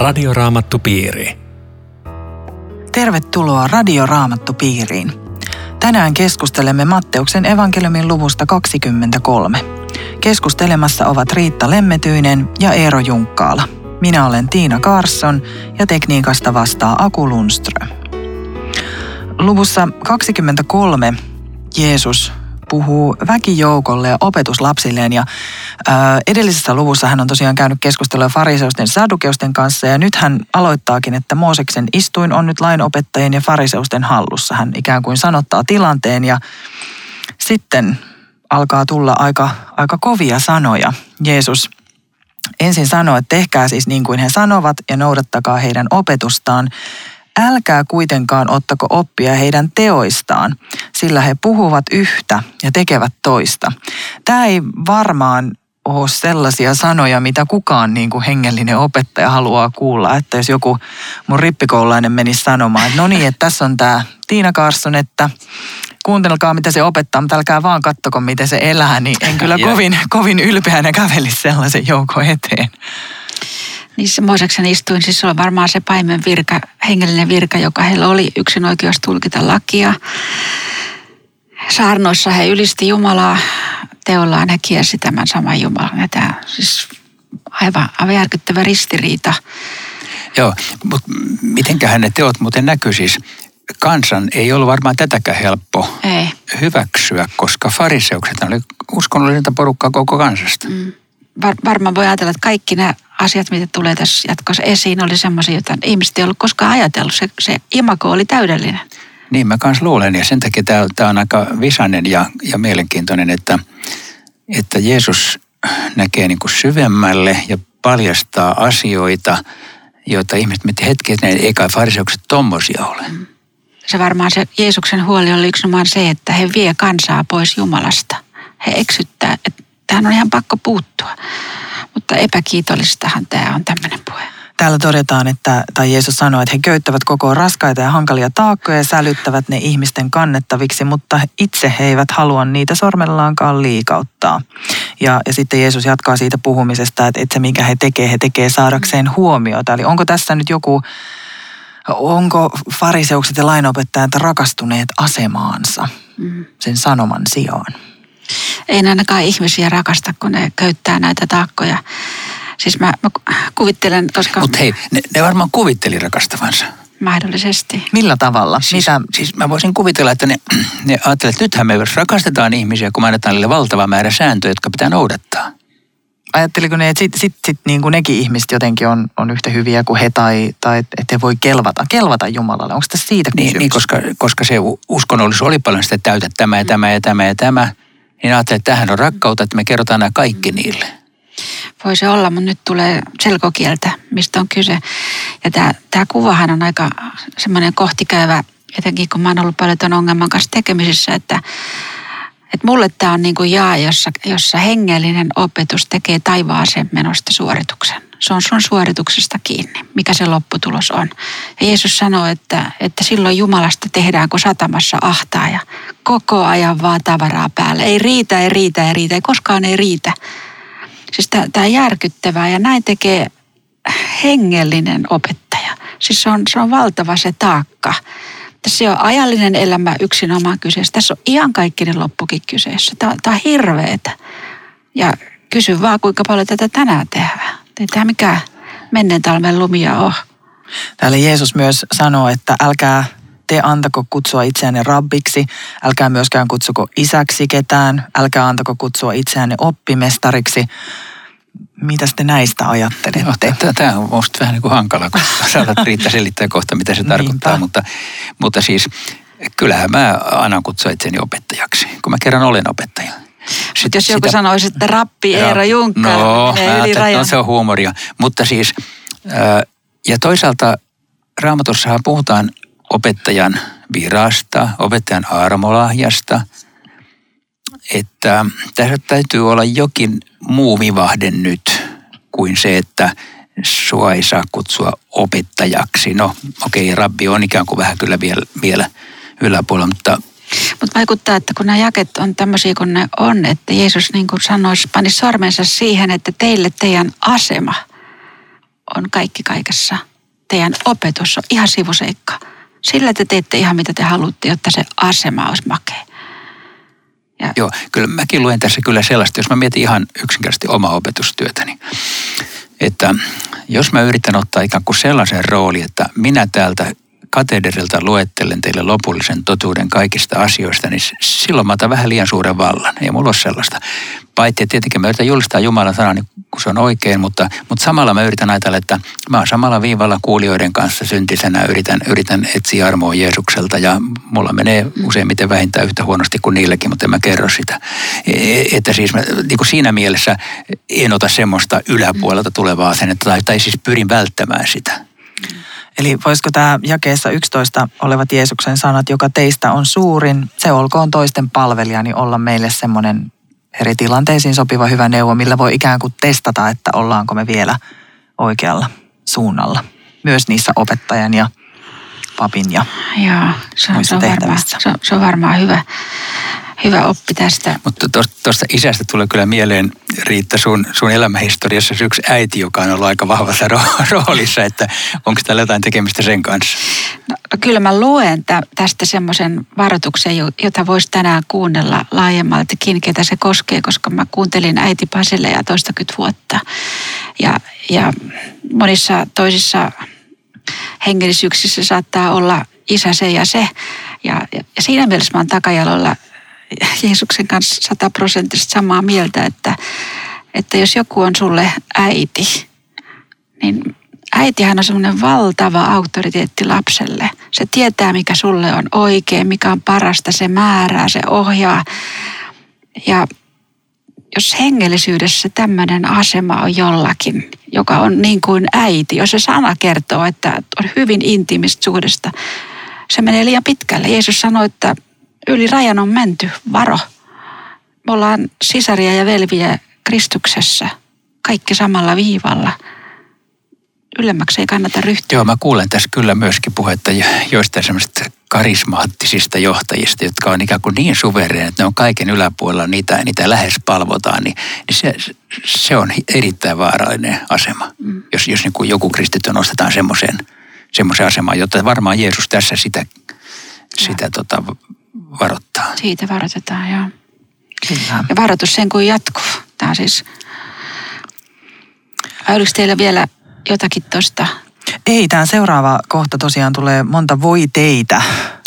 Radioraamattupiiri. Tervetuloa Radioraamattupiiriin. Tänään keskustelemme Matteuksen evankeliumin luvusta 23. Keskustelemassa ovat Riitta Lemmetyinen ja Eero Junkkaala. Minä olen Tiina Karsson ja tekniikasta vastaa Aku Lundström. Luvussa 23 Jeesus puhuu väkijoukolle ja opetuslapsilleen. Ja, ää, edellisessä luvussa hän on tosiaan käynyt keskustelua fariseusten sadukeusten kanssa ja nyt hän aloittaakin, että Mooseksen istuin on nyt lainopettajien ja fariseusten hallussa. Hän ikään kuin sanottaa tilanteen ja sitten alkaa tulla aika, aika kovia sanoja. Jeesus ensin sanoo, että tehkää siis niin kuin he sanovat ja noudattakaa heidän opetustaan älkää kuitenkaan ottako oppia heidän teoistaan, sillä he puhuvat yhtä ja tekevät toista. Tämä ei varmaan ole sellaisia sanoja, mitä kukaan niin kuin hengellinen opettaja haluaa kuulla. Että jos joku mun rippikoululainen menisi sanomaan, että no niin, että tässä on tämä Tiina Karsson, että kuuntelkaa mitä se opettaa, mutta älkää vaan kattoko miten se elää, niin en kyllä kovin, kovin ylpeänä kävelisi sellaisen joukon eteen niissä Mooseksen istuin, siis se on varmaan se paimen virka, hengellinen virka, joka heillä oli yksin oikeus tulkita lakia. Saarnoissa he ylisti Jumalaa, teollaan he kiersi tämän saman Jumalan. Ja tämä siis aivan, aivan järkyttävä ristiriita. Joo, mutta mitenköhän ne teot muuten näkyy siis? Kansan ei ollut varmaan tätäkään helppo ei. hyväksyä, koska fariseukset oli uskonnollisinta porukkaa koko kansasta. Mm. Var, varmaan voi ajatella, että kaikki nämä asiat, mitä tulee tässä jatkossa esiin, oli semmoisia, joita ihmiset ei ollut koskaan ajatellut. Se, se imako oli täydellinen. Niin mä kanssa luulen ja sen takia tämä, on aika visainen ja, ja mielenkiintoinen, että, että Jeesus näkee niin kuin syvemmälle ja paljastaa asioita, joita ihmiset miettii hetki, että ei kai fariseukset tommosia ole. Mm. Se varmaan se Jeesuksen huoli oli yksinomaan se, että he vie kansaa pois Jumalasta. He eksyttää, että tähän on ihan pakko puuttua. Mutta epäkiitollistahan tämä on tämmöinen puhe. Täällä todetaan, että, tai Jeesus sanoi, että he köyttävät koko raskaita ja hankalia taakkoja ja sälyttävät ne ihmisten kannettaviksi, mutta itse he eivät halua niitä sormellaankaan liikauttaa. Ja, ja sitten Jeesus jatkaa siitä puhumisesta, että, että se mikä he tekee, he tekee saadakseen huomiota. Eli onko tässä nyt joku, onko fariseukset ja lainopettajat rakastuneet asemaansa mm. sen sanoman sijaan? Ei ne ainakaan ihmisiä rakasta, kun ne köyttää näitä taakkoja. Siis mä, mä kuvittelen, koska... Mutta hei, ne, ne varmaan kuvitteli rakastavansa. Mahdollisesti. Millä tavalla? Siis, Mitä? siis mä voisin kuvitella, että ne, ne ajattelevat, että nythän me rakastetaan ihmisiä, kun me annetaan niille valtava määrä sääntöjä, jotka pitää noudattaa. Ajatteliko ne, että sitten sit, sit, niin kuin nekin ihmiset jotenkin on, on yhtä hyviä kuin he tai, tai että he voi kelvata, kelvata Jumalalle? Onko tässä siitä niin, niin, koska, koska se uskonnollisuus oli paljon sitä täytä tämä ja tämä ja tämä ja tämä niin ajattelin, että tähän on rakkautta, että me kerrotaan nämä kaikki niille. Voi se olla, mutta nyt tulee selkokieltä, mistä on kyse. Ja tämä, tämä kuvahan on aika semmoinen kohtikäyvä, etenkin kun mä oon ollut paljon tämän ongelman kanssa tekemisissä, että, että mulle tämä on niin kuin jaa, jossa, jossa hengellinen opetus tekee taivaaseen menosta suorituksen. Se on sun suorituksesta kiinni, mikä se lopputulos on. Ja Jeesus sanoo, että, että silloin Jumalasta tehdään kuin satamassa ahtaa ja koko ajan vaan tavaraa päälle. Ei riitä, ei riitä, ei riitä, ei koskaan ei riitä. Siis tämä järkyttävää ja näin tekee hengellinen opettaja. Siis se on, se on valtava se taakka. Tässä on ajallinen elämä yksinomaan kyseessä. Tässä on ihan kaikkinen loppukin kyseessä. Tämä, tämä on hirveetä. Ja kysy vaan, kuinka paljon tätä tänään tehdään. Ei tämä mikään menneen talven lumia ole. Täällä Jeesus myös sanoo, että älkää te antako kutsua itseänne rabbiksi, älkää myöskään kutsuko isäksi ketään, älkää antako kutsua itseänne oppimestariksi. Mitä te näistä ajattelette? No, tämä on minusta vähän niin kuin hankala, kun saatat Riitta selittää kohta, mitä se tarkoittaa. Mutta, mutta siis kyllähän mä annan kutsua itseni opettajaksi, kun mä kerran olen opettaja. Sitten jos joku sitä... sanoisi, että rappi Eero Junkka, no, yli no, se on huumoria. Mutta siis, ja toisaalta raamatussahan puhutaan opettajan virasta, opettajan armolahjasta, että tässä täytyy olla jokin muu vivahde nyt kuin se, että sua ei saa kutsua opettajaksi. No okei, okay, rabbi on ikään kuin vähän kyllä vielä, vielä yläpuolella, mutta mutta vaikuttaa, että kun nämä jaket on tämmöisiä kuin ne on, että Jeesus niin kuin sanoisi, pani sormensa siihen, että teille teidän asema on kaikki kaikessa. Teidän opetus on ihan sivuseikka. Sillä te teette ihan mitä te haluatte, jotta se asema olisi makea. Ja. Joo, kyllä mäkin luen tässä kyllä sellaista, jos mä mietin ihan yksinkertaisesti omaa opetustyötäni. Että jos mä yritän ottaa ikään kuin sellaisen rooli, että minä täältä katederilta luettelen teille lopullisen totuuden kaikista asioista, niin silloin mä otan vähän liian suuren vallan. Ei mulla ole sellaista. Paitsi tietenkin mä yritän julistaa Jumalan sanaa niin kun se on oikein, mutta, mutta samalla mä yritän ajatella, että mä oon samalla viivalla kuulijoiden kanssa syntisenä, yritän, yritän etsiä armoa Jeesukselta ja mulla menee useimmiten vähintään yhtä huonosti kuin niillekin, mutta en mä kerro sitä. E, että siis mä, niin siinä mielessä en ota semmoista yläpuolelta tulevaa asennetta tai, tai siis pyrin välttämään sitä. Eli voisiko tämä jakeessa 11 olevat Jeesuksen sanat, joka teistä on suurin, se olkoon toisten palvelija, niin olla meille semmoinen eri tilanteisiin sopiva hyvä neuvo, millä voi ikään kuin testata, että ollaanko me vielä oikealla suunnalla. Myös niissä opettajan ja papin ja Joo, se on, se on, varmaan, se, on, se on varmaan hyvä, hyvä oppi tästä. Mutta tuosta isästä tulee kyllä mieleen, Riitta, sun, sun elämähistoriassa yksi äiti, joka on ollut aika vahvassa roolissa, että onko täällä jotain tekemistä sen kanssa? No, kyllä mä luen tästä semmoisen varoituksen, jota voisi tänään kuunnella laajemmaltikin, ketä se koskee, koska mä kuuntelin äiti Pasille ja toistakymmentä vuotta. Ja, ja monissa toisissa hengellisyyksissä saattaa olla isä se ja se. Ja, ja siinä mielessä mä oon takajalolla Jeesuksen kanssa sataprosenttisesti samaa mieltä, että, että jos joku on sulle äiti, niin äitihän on semmoinen valtava auktoriteetti lapselle. Se tietää, mikä sulle on oikein, mikä on parasta, se määrää, se ohjaa. Ja jos hengellisyydessä tämmöinen asema on jollakin, joka on niin kuin äiti, jos se sana kertoo, että on hyvin intiimistä suhdesta, se menee liian pitkälle. Jeesus sanoi, että yli rajan on menty, varo. Me ollaan sisaria ja velviä Kristuksessa, kaikki samalla viivalla. Ylemmäksi ei kannata ryhtyä. Joo, mä kuulen tässä kyllä myöskin puhetta joistain semmoisista karismaattisista johtajista, jotka on ikään kuin niin suvereen, että ne on kaiken yläpuolella, niitä, niitä lähes palvotaan, niin, niin se, se on erittäin vaarallinen asema, mm. jos, jos niin kuin joku kristitty nostetaan semmoiseen, semmoiseen asemaan, jotta varmaan Jeesus tässä sitä, sitä tota, varoittaa. Siitä varoitetaan, joo. Kyllä. Ja varoitus sen kuin jatkuu. Tämä on siis... Oliko teillä vielä jotakin tuosta? Ei, tämä seuraava kohta tosiaan tulee monta voi teitä.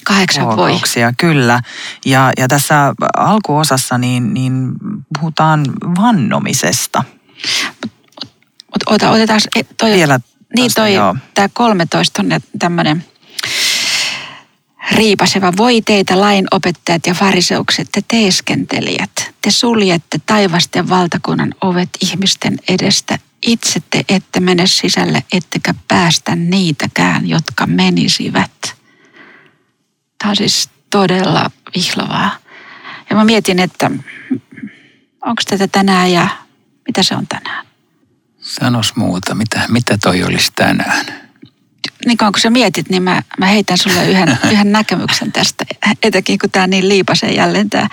Kahdeksan voi. Kyllä. Ja, ja tässä alkuosassa niin, niin puhutaan vannomisesta. Mutta ota, otetaan e, toi, Vielä niin toi, tämä 13 on tämmöinen riipaseva. Voi teitä lainopettajat ja fariseukset, te teeskentelijät. Te suljette taivasten valtakunnan ovet ihmisten edestä. Itse te ette mene sisälle, ettekä päästä niitäkään, jotka menisivät. Tämä on siis todella vihlovaa. Ja mä mietin, että onko tätä tänään ja mitä se on tänään? Sanos muuta, mitä, mitä toi olisi tänään? niin kun sä mietit, niin mä, mä heitän sulle yhden, yhden näkemyksen tästä, etenkin kun tämä niin liipasee jälleen tämä.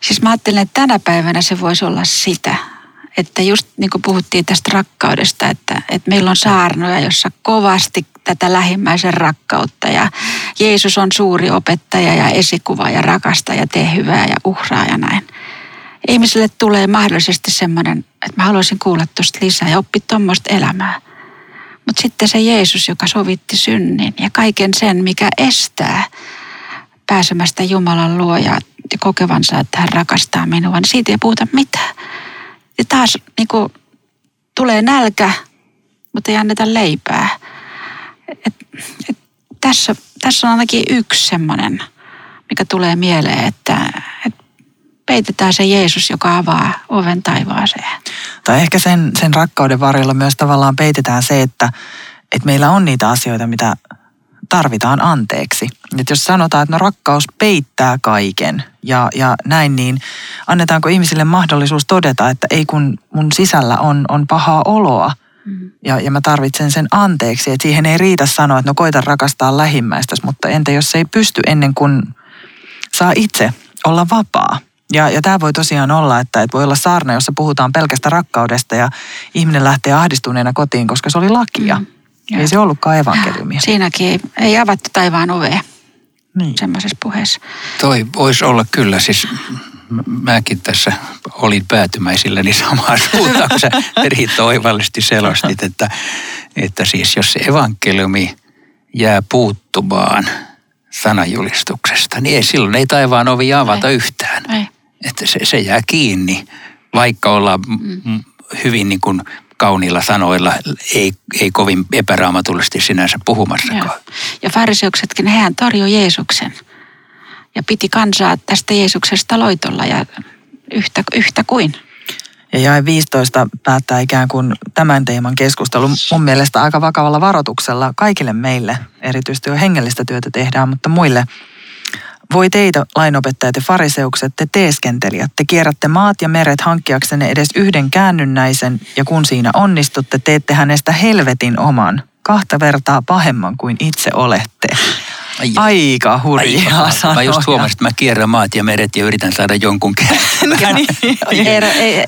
Siis mä ajattelen, että tänä päivänä se voisi olla sitä, että just niin kuin puhuttiin tästä rakkaudesta, että, että meillä on saarnoja, jossa kovasti tätä lähimmäisen rakkautta ja Jeesus on suuri opettaja ja esikuva ja rakastaja, tee hyvää ja uhraa ja näin. Ihmisille tulee mahdollisesti semmoinen, että mä haluaisin kuulla tuosta lisää ja oppia tuommoista elämää – mutta sitten se Jeesus, joka sovitti synnin ja kaiken sen, mikä estää pääsemästä Jumalan luo ja kokevansa, että hän rakastaa minua, niin siitä ei puhuta mitään. Ja taas niin kuin, tulee nälkä, mutta ei anneta leipää. Et, et, tässä, tässä on ainakin yksi semmoinen, mikä tulee mieleen, että, että peitetään se Jeesus, joka avaa oven taivaaseen. Tai ehkä sen, sen rakkauden varjolla myös tavallaan peitetään se, että, että meillä on niitä asioita, mitä tarvitaan anteeksi. Että jos sanotaan, että no rakkaus peittää kaiken ja, ja näin, niin annetaanko ihmisille mahdollisuus todeta, että ei kun mun sisällä on, on pahaa oloa mm. ja, ja mä tarvitsen sen anteeksi. Että siihen ei riitä sanoa, että no koita rakastaa lähimmäistäsi, mutta entä jos se ei pysty ennen kuin saa itse olla vapaa. Ja, ja tämä voi tosiaan olla, että, että voi olla saarna, jossa puhutaan pelkästä rakkaudesta ja ihminen lähtee ahdistuneena kotiin, koska se oli lakia. Mm. Ei se ollutkaan evankeliumia. Siinäkin ei, ei avattu taivaan ovea Niin. semmoisessa puheessa. Toi voisi olla kyllä, siis mäkin tässä olin päätymäisilläni samaa suuntaan, kun sä Riitta oivallisesti selostit, että, että siis jos se evankeliumi jää puuttumaan sanajulistuksesta, niin ei silloin ei taivaan ovi avata Ei. yhtään. Ei. Että se, se jää kiinni, vaikka ollaan mm. hyvin niin kuin kauniilla sanoilla, ei, ei kovin epäraamatullisesti sinänsä puhumassakaan. Joo. Ja fariseuksetkin, hehän torjui Jeesuksen. Ja piti kansaa tästä Jeesuksesta loitolla ja yhtä, yhtä kuin. Ja jae 15 päättää ikään kuin tämän teeman keskustelun mun mielestä aika vakavalla varoituksella kaikille meille, erityisesti jo hengellistä työtä tehdään, mutta muille. Voi teitä, lainopettajat ja fariseukset, te teeskentelijät, te kierrätte maat ja meret hankkiaksenne edes yhden käännynnäisen, ja kun siinä onnistutte, teette hänestä helvetin oman, kahta vertaa pahemman kuin itse olette. Ai, Aika hurjaa sanoja. Mä just huomasin, että mä kierrän maat ja meret ja yritän saada jonkun kääntymään. Niin. Eero, ei,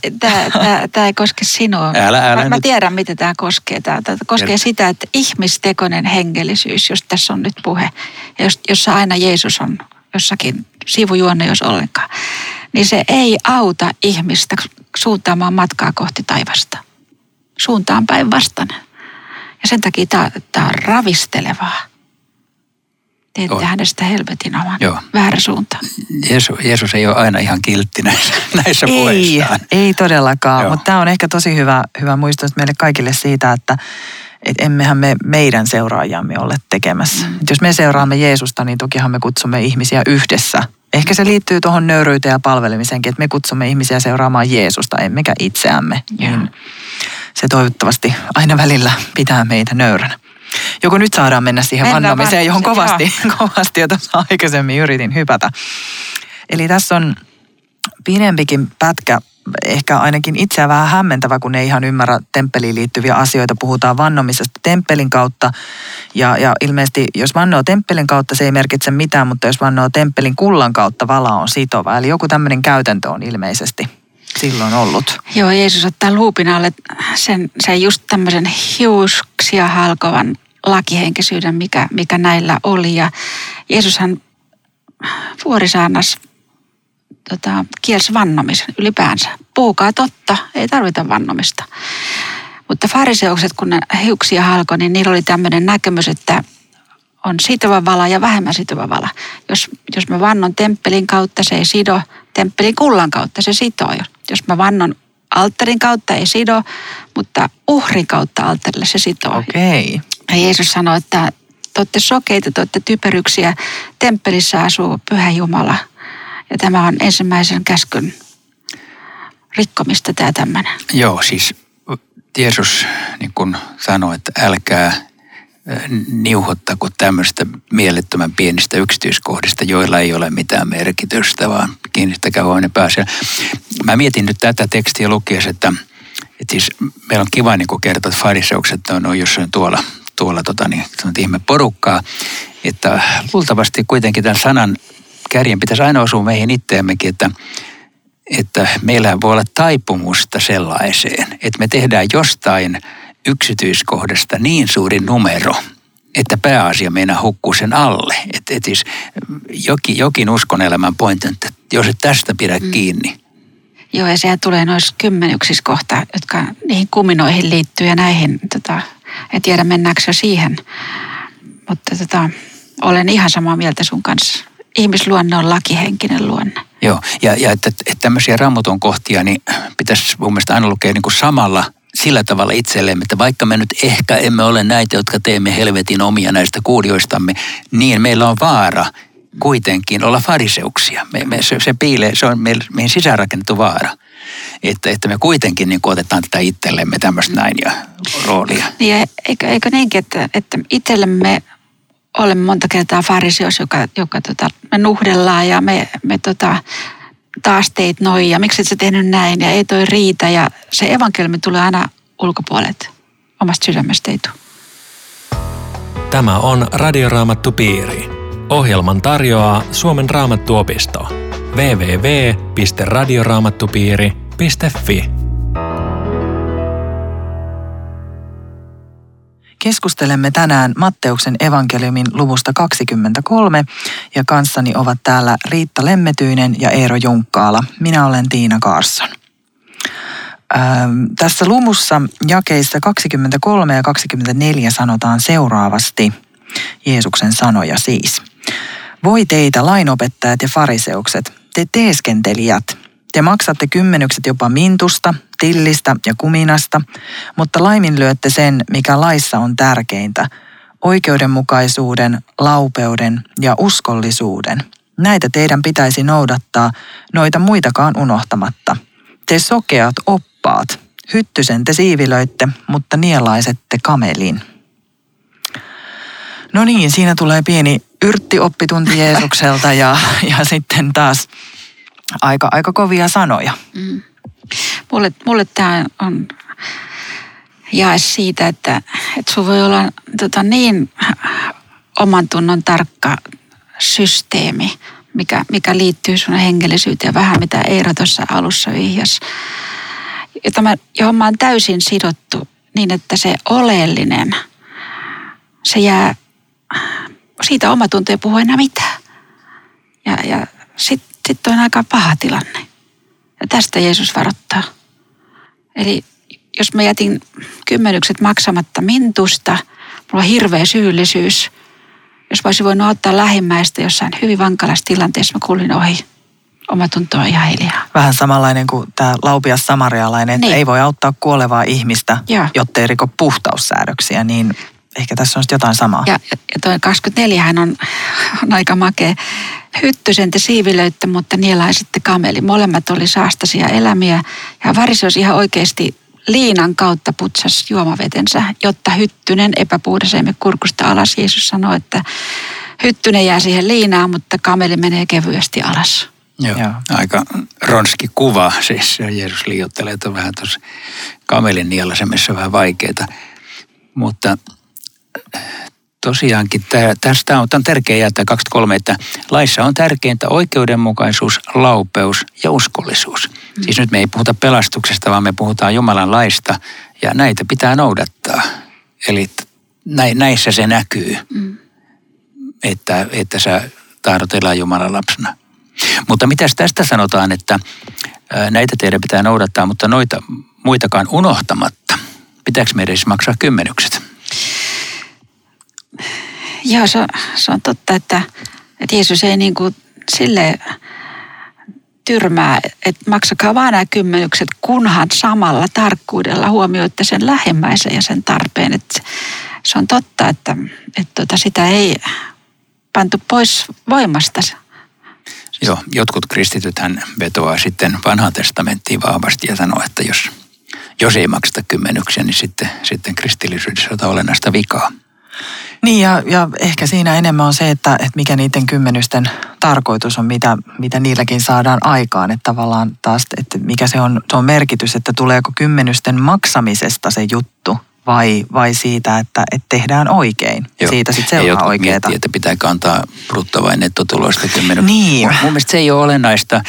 tämä ei koske sinua. Älä- älä mä, mä tiedän, mitä tämä koskee. Tämä koskee Kerro. sitä, että ihmistekoinen hengellisyys, jos tässä on nyt puhe, jos, jossa aina Jeesus on jossakin sivujuonne, jos ollenkaan, niin se ei auta ihmistä suuntaamaan matkaa kohti taivasta. Suuntaan päinvastainen. Ja sen takia tämä on ravistelevaa. Teette On. hänestä helvetin oman. Joo. Väärä suunta. Jeesus, Jeesus ei ole aina ihan kiltti näissä, näissä Ei, puheissaan. ei todellakaan, Joo. mutta tämä on ehkä tosi hyvä, hyvä muistutus meille kaikille siitä, että et emmehän me meidän seuraajamme ole tekemässä. Mm. Et jos me seuraamme Jeesusta, niin tokihan me kutsumme ihmisiä yhdessä. Ehkä se liittyy tuohon nöyryyteen ja palvelemiseenkin, että me kutsumme ihmisiä seuraamaan Jeesusta, emmekä itseämme. Niin se toivottavasti aina välillä pitää meitä nöyränä. Joko nyt saadaan mennä siihen Mennään vannomiseen, johon kovasti, kovasti jo tuossa aikaisemmin yritin hypätä. Eli tässä on pidempikin pätkä, ehkä ainakin itseä vähän hämmentävä, kun ei ihan ymmärrä temppeliin liittyviä asioita. Puhutaan vannomisesta temppelin kautta ja, ja ilmeisesti jos vannoo temppelin kautta se ei merkitse mitään, mutta jos vannoo temppelin kullan kautta vala on sitova. Eli joku tämmöinen käytäntö on ilmeisesti silloin ollut. Joo, Jeesus ottaa luupin alle sen, sen just tämmöisen hiuksia halkovan lakihenkisyyden, mikä, mikä näillä oli. Ja Jeesushan vuorisaarnas tota, kielsi vannomisen ylipäänsä. Puhukaa totta, ei tarvita vannomista. Mutta fariseukset, kun ne hiuksia halkoi, niin niillä oli tämmöinen näkemys, että on sitova vala ja vähemmän sitova vala. Jos, jos mä vannon temppelin kautta, se ei sido. Temppelin kullan kautta se sitoo. Jos- mä vannon alttarin kautta, ei sido, mutta uhrin kautta alttarille se sitoo. Okei. Ja Jeesus sanoi, että te olette sokeita, te olette typeryksiä. Temppelissä asuu Pyhä Jumala. Ja tämä on ensimmäisen käskyn rikkomista tämä tämmöinen. Joo, siis Jeesus niin kun sanoi, että älkää niuhottako tämmöistä mielettömän pienistä yksityiskohdista, joilla ei ole mitään merkitystä, vaan kiinnittäkää huomioon pääasiaan. Mä mietin nyt tätä tekstiä lukiessa, että, että siis meillä on kiva niin kertoa, että fariseukset on, on jossain tuolla, tuolla tota, niin, ihme porukkaa, että luultavasti kuitenkin tämän sanan kärjen pitäisi aina osua meihin itteemmekin, että että meillä voi olla taipumusta sellaiseen, että me tehdään jostain yksityiskohdasta niin suuri numero, että pääasia meinaa hukkuu sen alle. Että et siis jokin, jokin uskon elämän pointti, että jos et tästä pidä mm. kiinni, Joo, ja sehän tulee noissa kymmenyksissä kohta, jotka niihin kuminoihin liittyy ja näihin, tota, en tiedä mennäänkö jo siihen. Mutta tota, olen ihan samaa mieltä sun kanssa. Ihmisluonne on lakihenkinen luonne. Joo, ja, ja että, että tämmöisiä raamaton kohtia, niin pitäisi mun mielestä aina lukea niin kuin samalla sillä tavalla itselleen, että vaikka me nyt ehkä emme ole näitä, jotka teemme helvetin omia näistä kuulijoistamme, niin meillä on vaara kuitenkin olla fariseuksia. Me, me, se, se piilee, se on meillä, meidän sisäänrakennettu vaara. Että, että me kuitenkin niin otetaan tätä itsellemme tämmöistä näin ja roolia. Niin ja eikö, eikö niinkin, että, että itsellemme olemme monta kertaa fariseus, joka, joka tota, me nuhdellaan ja me, me tota, taas teit noin ja miksi et sä tehnyt näin ja ei toi riitä. Ja se evankeliumi tulee aina ulkopuolelta. Omasta sydämestä ei tule. Tämä on Radioraamattu Piiri. Ohjelman tarjoaa Suomen raamattuopisto. www.radioraamattupiiri.fi. Keskustelemme tänään Matteuksen evankeliumin luvusta 23 ja kanssani ovat täällä Riitta Lemmetyinen ja Eero Junkkaala. Minä olen Tiina Karsson. Ähm, tässä luvussa jakeissa 23 ja 24 sanotaan seuraavasti Jeesuksen sanoja siis. Voi teitä lainopettajat ja fariseukset, te teeskentelijät, te maksatte kymmenykset jopa mintusta, tillistä ja kuminasta, mutta laiminlyötte sen, mikä laissa on tärkeintä, oikeudenmukaisuuden, laupeuden ja uskollisuuden. Näitä teidän pitäisi noudattaa, noita muitakaan unohtamatta. Te sokeat oppaat, hyttysen te siivilöitte, mutta nielaisette kamelin. No niin, siinä tulee pieni yrttioppitunti Jeesukselta ja, ja sitten taas aika, aika kovia sanoja. Mm. Mulle, mulle tämä on jae siitä, että, että sun voi olla tota, niin oman tunnon tarkka systeemi, mikä, mikä liittyy sun hengellisyyteen, vähän mitä Eera tuossa alussa vihjas, jota mä, johon mä oon täysin sidottu niin, että se oleellinen, se jää, siitä omatunto ei puhu enää mitään. Ja, ja sitten sit on aika paha tilanne. Ja tästä Jeesus varoittaa. Eli jos mä jätin kymmenykset maksamatta mintusta, mulla on hirveä syyllisyys. Jos mä olisin voinut ottaa lähimmäistä jossain hyvin vankalassa tilanteessa, mä kuulin ohi. Oma tunto on ihan hiljaa. Vähän samanlainen kuin tämä laupias samarialainen, että niin. ei voi auttaa kuolevaa ihmistä, jotta ei riko puhtaussäädöksiä, niin ehkä tässä on jotain samaa. Ja, ja toi 24 hän on, on aika makea. Hyttysen te siivilöitte, mutta nielaisitte kameli. Molemmat oli saastaisia elämiä. Ja Varisos ihan oikeasti liinan kautta putsas juomavetensä, jotta hyttynen epäpuhdas ei kurkusta alas. Jeesus sanoi, että hyttynen jää siihen liinaan, mutta kameli menee kevyesti alas. Joo, Joo. aika ronski kuva. Siis Jeesus liiottelee, että on vähän tuossa kamelin nielasemissa vähän vaikeaa. Mutta tosiaankin tästä on, on tärkeä jättää 23, että laissa on tärkeintä oikeudenmukaisuus, laupeus ja uskollisuus. Mm. Siis nyt me ei puhuta pelastuksesta, vaan me puhutaan Jumalan laista ja näitä pitää noudattaa. Eli näissä se näkyy, mm. että, että sä tahdot elää Jumalan lapsena. Mutta mitä tästä sanotaan, että näitä teidän pitää noudattaa, mutta noita muitakaan unohtamatta. Pitääkö meidän siis maksaa kymmenykset? Joo, se, se on totta, että, että Jeesus ei niin kuin sille tyrmää, että maksakaa vaan nämä kymmenykset, kunhan samalla tarkkuudella huomioitte sen lähimmäisen ja sen tarpeen. Että se on totta, että, että tota, sitä ei pantu pois voimasta. Joo, jotkut kristitythän vetoaa sitten vanhaan testamenttiin vahvasti ja sanoo, että jos, jos ei makseta kymmenyksiä, niin sitten, sitten kristillisyydessä on olennaista vikaa. Niin ja, ja ehkä siinä enemmän on se, että, että mikä niiden kymmenysten tarkoitus on, mitä, mitä niilläkin saadaan aikaan. Että tavallaan taas, että mikä se on, se on merkitys, että tuleeko kymmenysten maksamisesta se juttu vai, vai siitä, että, että tehdään oikein. Joo. Siitä sitten seuraa oikeaa. Miettii, että pitää kantaa brutto vai nettotuloista kymmenen. Niin. Mun, mun mielestä se ei ole olennaista,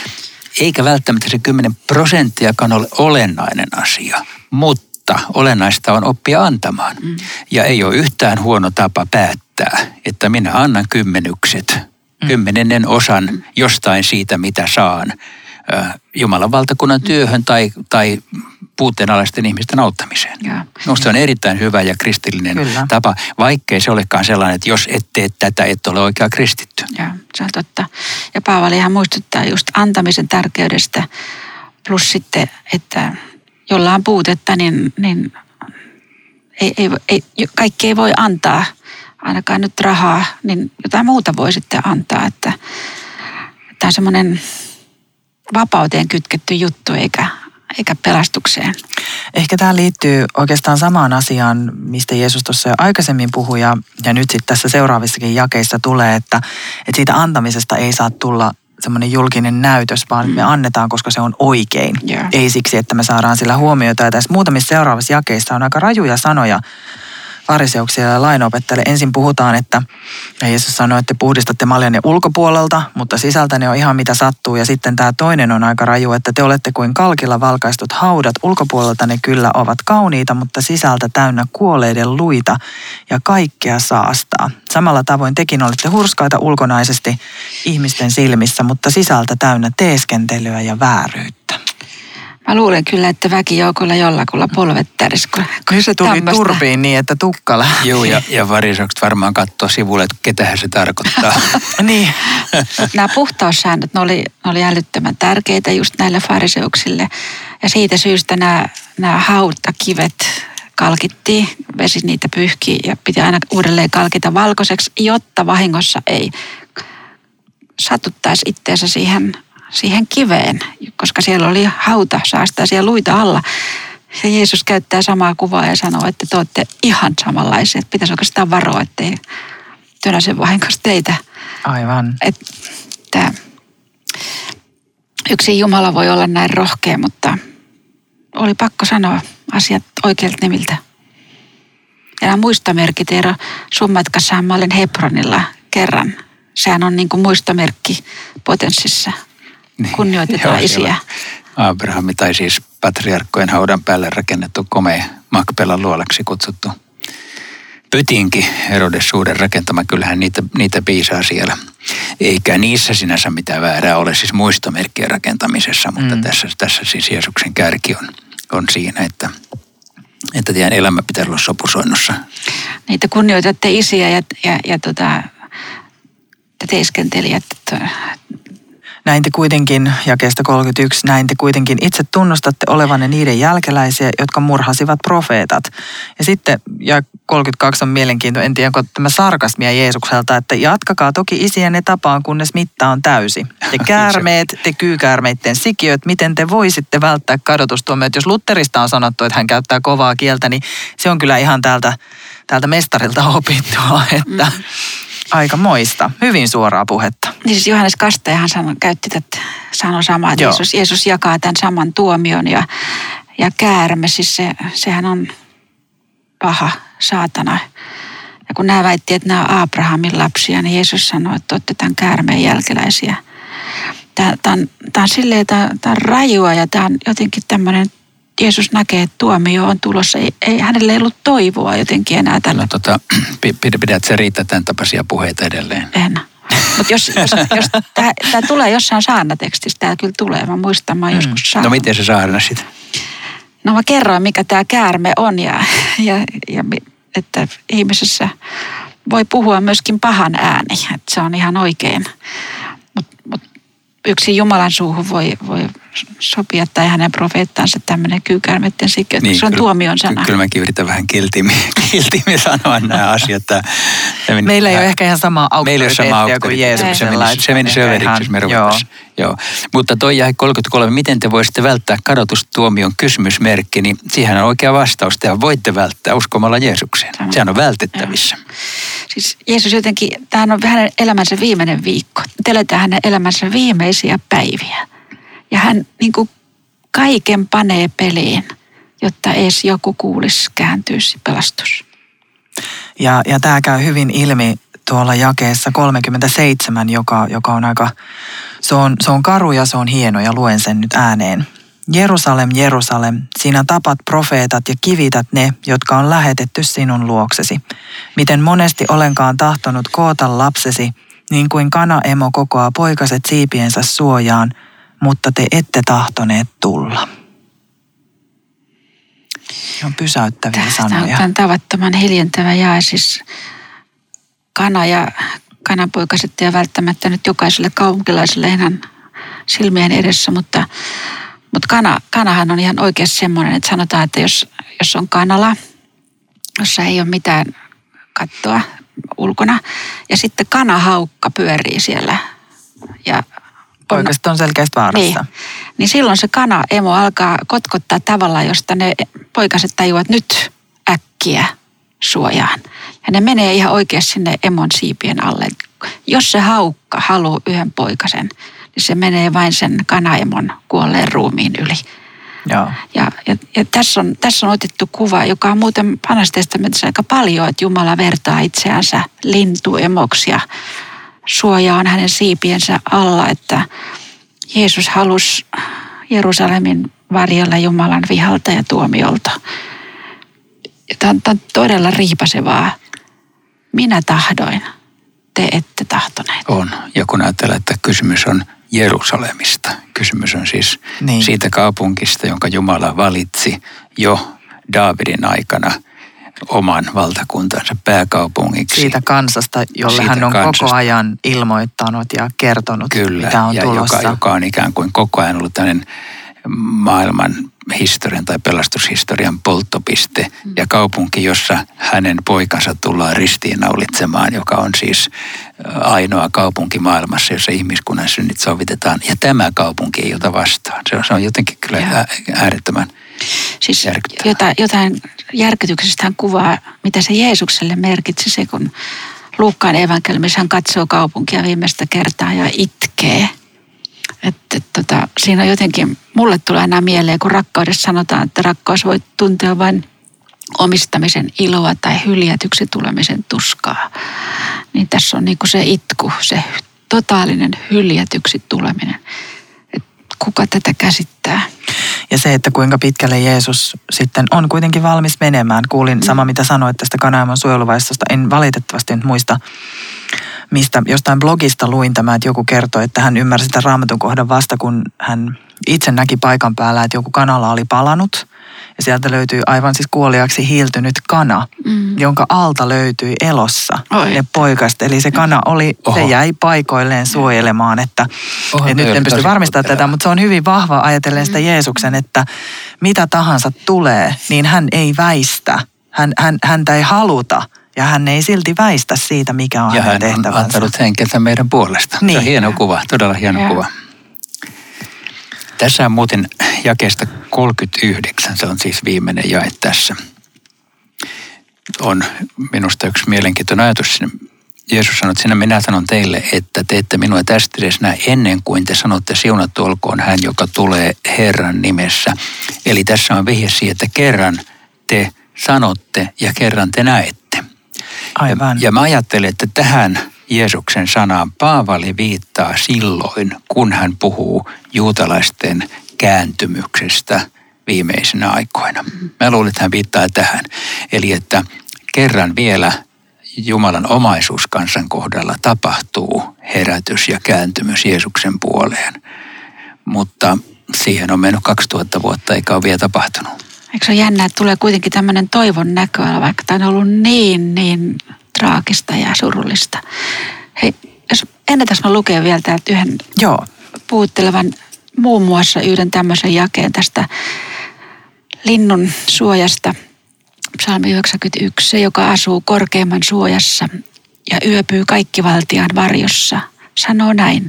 eikä välttämättä se kymmenen prosenttiakaan ole olennainen asia. Mutta mutta olennaista on oppia antamaan. Mm. Ja ei ole yhtään huono tapa päättää, että minä annan kymmenykset, mm. kymmenennen osan mm. jostain siitä, mitä saan Jumalan valtakunnan mm. työhön tai, tai puutteenalaisten ihmisten auttamiseen. Minusta se on erittäin hyvä ja kristillinen Kyllä. tapa, vaikkei se olekaan sellainen, että jos et tee tätä, et ole oikea kristitty. Joo, se on totta. Ja Paavalihan muistuttaa just antamisen tärkeydestä, plus sitten, että jolla on puutetta, niin, niin ei, ei, ei, kaikki ei voi antaa, ainakaan nyt rahaa, niin jotain muuta voi sitten antaa. Että tämä on semmoinen vapauteen kytketty juttu eikä, eikä pelastukseen. Ehkä tämä liittyy oikeastaan samaan asiaan, mistä Jeesus tuossa jo aikaisemmin puhui ja, ja nyt sitten tässä seuraavissakin jakeissa tulee, että, että siitä antamisesta ei saa tulla semmoinen julkinen näytös, vaan me annetaan, koska se on oikein. Yeah. Ei siksi, että me saadaan sillä huomiota. Ja tässä muutamissa seuraavissa jakeissa on aika rajuja sanoja fariseuksille ja lainopettajille. Ensin puhutaan, että Jeesus sanoi, että te puhdistatte maljanne ulkopuolelta, mutta sisältä ne on ihan mitä sattuu. Ja sitten tämä toinen on aika raju, että te olette kuin kalkilla valkaistut haudat. Ulkopuolelta ne kyllä ovat kauniita, mutta sisältä täynnä kuoleiden luita ja kaikkea saastaa. Samalla tavoin tekin olette hurskaita ulkonaisesti ihmisten silmissä, mutta sisältä täynnä teeskentelyä ja vääryyttä. Mä luulen kyllä, että väkijoukolla jollakulla polvet täris, kun, kun se tuli tämmöstä... turpiin niin, että tukka lähti. Joo, ja, ja varisokset varmaan katsoo sivulle, että ketähän se tarkoittaa. niin. Nämä puhtaussäännöt, ne oli, ne oli älyttömän tärkeitä just näille fariseuksille. Ja siitä syystä nämä, nämä hautakivet kalkittiin, vesi niitä pyyhki ja piti aina uudelleen kalkita valkoiseksi, jotta vahingossa ei satuttaisi itteensä siihen siihen kiveen, koska siellä oli hauta saastaisia luita alla. Ja Jeesus käyttää samaa kuvaa ja sanoo, että te olette ihan samanlaisia. Että pitäisi oikeastaan varoa, ettei tönäsen vahingossa teitä. Aivan. Että yksi Jumala voi olla näin rohkea, mutta oli pakko sanoa asiat oikeilta nimiltä. Ja nämä muistomerkit, Eero, sun matkassahan mä olin Hebronilla kerran. Sehän on niin kuin muistomerkki potenssissa niin. kunnioitetaan Joo, isiä. Abrahami tai siis patriarkkojen haudan päälle rakennettu komea Makpelan luolaksi kutsuttu pytinki Herodessuuden rakentama. Kyllähän niitä, niitä piisaa siellä. Eikä niissä sinänsä mitään väärää ole siis muistomerkkien rakentamisessa, mutta mm. tässä, tässä siis Jeesuksen kärki on, on siinä, että, että teidän elämä pitää olla sopusoinnussa. Niitä kunnioitatte isiä ja, ja, ja tota, te teiskentelijät näin te kuitenkin, jakeesta 31, näin te kuitenkin itse tunnustatte olevanne niiden jälkeläisiä, jotka murhasivat profeetat. Ja sitten, ja 32 on mielenkiintoinen, en tiedä, onko tämä sarkasmia Jeesukselta, että jatkakaa toki isienne tapaan, kunnes mitta on täysi. Te käärmeet, te kyykäärmeitten sikiöt, miten te voisitte välttää kadotustuomiot? Jos Lutterista on sanottu, että hän käyttää kovaa kieltä, niin se on kyllä ihan täältä, täältä mestarilta opittua, että... Mm Aika moista. Hyvin suoraa puhetta. Niin siis Johannes Kastajahan sano, käytti tätä, sanoi samaa, että Jeesus, Jeesus jakaa tämän saman tuomion ja, ja käärme, siis se, sehän on paha, saatana. Ja kun nämä väitti, että nämä on Abrahamin lapsia, niin Jeesus sanoi, että olette tämän käärmeen jälkeläisiä. Tämä, tämä, on, tämä on silleen, tämä, tämä on rajua ja tämä on jotenkin tämmöinen Jeesus näkee, että tuomio on tulossa. Ei, ei hänelle ei ollut toivoa jotenkin enää tällä. No, tota, pidät se riittää tämän tapaisia puheita edelleen? En. Mutta jos, jos, jos tämä tulee jossain saarnatekstissä, tämä kyllä tulee. Mä muistan, mä mm. joskus saanut. No miten se saarna sitten? No mä kerroin, mikä tämä käärme on ja, ja, ja että ihmisessä voi puhua myöskin pahan ääni. Että se on ihan oikein. Mutta mut yksi Jumalan suuhun voi, voi sopia tai hänen profeettansa tämmöinen kyykärmetten sikkö, niin, se on kyllä, tuomion sana. Kyllä mäkin yritän vähän kiltimmin, kiltimmin sanoa nämä asiat. Tämä, meni, Meillä ei ole ehkä ihan sama auktoriteettia kuin Jeesus. Se meni, se meni söveriksi, jos me Joo. Joo. Mutta toi jäi 33, miten te voisitte välttää kadotustuomion kysymysmerkki, niin siihen on oikea vastaus. Te voitte välttää uskomalla Jeesukseen. Tämä. Sehän on vältettävissä. Joo. Siis Jeesus jotenkin, tämä on hänen elämänsä viimeinen viikko. Te hänen elämänsä viimeisiä päiviä. Ja hän niin kuin kaiken panee peliin, jotta edes joku kuulisi kääntyisi pelastus. Ja, ja tämä käy hyvin ilmi tuolla jakeessa 37, joka, joka on aika, se on, se on karu ja se on hieno ja luen sen nyt ääneen. Jerusalem, Jerusalem, sinä tapat profeetat ja kivität ne, jotka on lähetetty sinun luoksesi. Miten monesti olenkaan tahtonut koota lapsesi, niin kuin kana-emo kokoaa poikaset siipiensä suojaan, mutta te ette tahtoneet tulla. Se on pysäyttäviä Tämä sanoja. Tämä on tavattoman hiljentävä jae. Siis kana ja kananpoikaset ja välttämättä nyt jokaiselle kaupunkilaiselle ihan silmien edessä, mutta, mutta kana, kanahan on ihan oikeasti semmoinen, että sanotaan, että jos, jos on kanala, jossa ei ole mitään kattoa ulkona, ja sitten kanahaukka pyörii siellä ja Poikaset on selkeästi vaarassa. Niin. niin silloin se kana emo alkaa kotkottaa tavalla, josta ne poikaset tajuavat nyt äkkiä suojaan. Ja ne menee ihan oikeasti sinne emon siipien alle. Jos se haukka haluaa yhden poikasen, niin se menee vain sen kanaemon kuolleen ruumiin yli. Joo. Ja, ja, ja tässä, on, tässä on otettu kuva, joka on muuten vanhassa testamentissa aika paljon, että Jumala vertaa itseänsä lintuemoksi ja suojaa on hänen siipiensä alla, että Jeesus halusi Jerusalemin varjella Jumalan vihalta ja tuomiolta. Ja tämä on, tämä on todella riipasevaa. Minä tahdoin, te ette tahtoneet. On. Ja kun ajatellaan, että kysymys on Jerusalemista. Kysymys on siis niin. siitä kaupunkista, jonka Jumala valitsi jo Daavidin aikana oman valtakuntansa pääkaupungiksi. Siitä kansasta, jolle Siitä hän on kansasta. koko ajan ilmoittanut ja kertonut, Kyllä, mitä on ja tulossa. Joka, joka on ikään kuin koko ajan ollut tämmöinen maailman historian tai pelastushistorian polttopiste mm. ja kaupunki, jossa hänen poikansa tullaan ristiinnaulitsemaan, joka on siis ainoa kaupunki maailmassa, jossa ihmiskunnan synnit sovitetaan. Ja tämä kaupunki ei ota vastaan. Se on, se on jotenkin kyllä ja. äärettömän Siis jotain, jotain järkytyksestä hän kuvaa, mitä se Jeesukselle merkitsi se, kun Luukkaan evankeliumissa hän katsoo kaupunkia viimeistä kertaa ja itkee – että, tota, siinä on jotenkin, mulle tulee aina mieleen, kun rakkaudessa sanotaan, että rakkaus voi tuntea vain omistamisen iloa tai hyljätyksi tulemisen tuskaa. Niin tässä on niin kuin se itku, se totaalinen hyljätyksi tuleminen. Et kuka tätä käsittää? Ja se, että kuinka pitkälle Jeesus sitten on kuitenkin valmis menemään. Kuulin sama, mitä sanoit tästä Kanaimon suojeluvaistosta. En valitettavasti nyt muista mistä jostain blogista luin tämä, että joku kertoi, että hän ymmärsi sitä raamatun kohdan vasta, kun hän itse näki paikan päällä, että joku kanala oli palanut. Ja sieltä löytyi aivan siis kuoliaksi hiiltynyt kana, mm. jonka alta löytyi elossa Oi. ne poikasta. Eli se kana oli, Oho. se jäi paikoilleen suojelemaan, että, Oho, että nyt en pysty varmistamaan tätä, mutta se on hyvin vahva ajatellen sitä mm. Jeesuksen, että mitä tahansa tulee, niin hän ei väistä. Hän, hän, häntä ei haluta ja hän ei silti väistä siitä, mikä on ja hänen tehtävänsä. Ja hän on antanut henkeltä meidän puolesta. Niin. Se on niin. hieno kuva, todella hieno ja. kuva. Tässä on muuten jakeesta 39, se on siis viimeinen jae tässä. On minusta yksi mielenkiintoinen ajatus. Jeesus sanoi, että sinä minä sanon teille, että te ette minua tästä edes näe ennen kuin te sanotte siunattu olkoon hän, joka tulee Herran nimessä. Eli tässä on vihje siihen, että kerran te sanotte ja kerran te näette. Aivan. Ja, ja mä ajattelen, että tähän Jeesuksen sanaan Paavali viittaa silloin, kun hän puhuu juutalaisten kääntymyksestä viimeisinä aikoina. Mä luulen, että hän viittaa tähän. Eli että kerran vielä Jumalan omaisuus kansan kohdalla tapahtuu herätys ja kääntymys Jeesuksen puoleen. Mutta siihen on mennyt 2000 vuotta eikä ole vielä tapahtunut. Eikö se ole jännä, että tulee kuitenkin tämmöinen toivon näköala, vaikka tämä on ollut niin, niin traagista ja surullista. Hei, jos ennätäs mä lukea vielä täältä yhden Joo. puhuttelevan muun muassa yhden tämmöisen jakeen tästä linnun suojasta. Psalmi 91, se joka asuu korkeimman suojassa ja yöpyy kaikkivaltiaan varjossa, sanoo näin.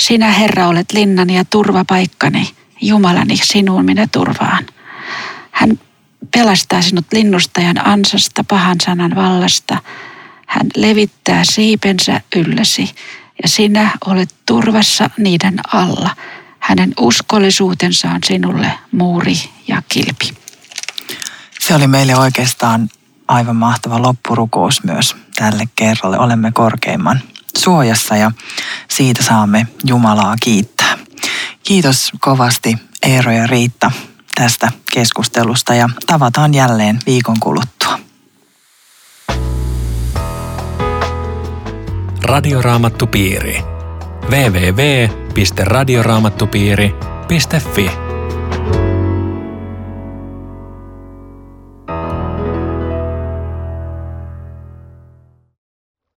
Sinä Herra olet linnani ja turvapaikkani, Jumalani sinuun minä turvaan. Hän pelastaa sinut linnustajan ansasta, pahan sanan vallasta. Hän levittää siipensä yllesi ja sinä olet turvassa niiden alla. Hänen uskollisuutensa on sinulle muuri ja kilpi. Se oli meille oikeastaan aivan mahtava loppurukous myös tälle kerralle. Olemme korkeimman suojassa ja siitä saamme Jumalaa kiittää. Kiitos kovasti Eero ja Riitta tästä keskustelusta ja tavataan jälleen viikon kuluttua. Radioraamattupiiri. www.radioraamattupiiri.fi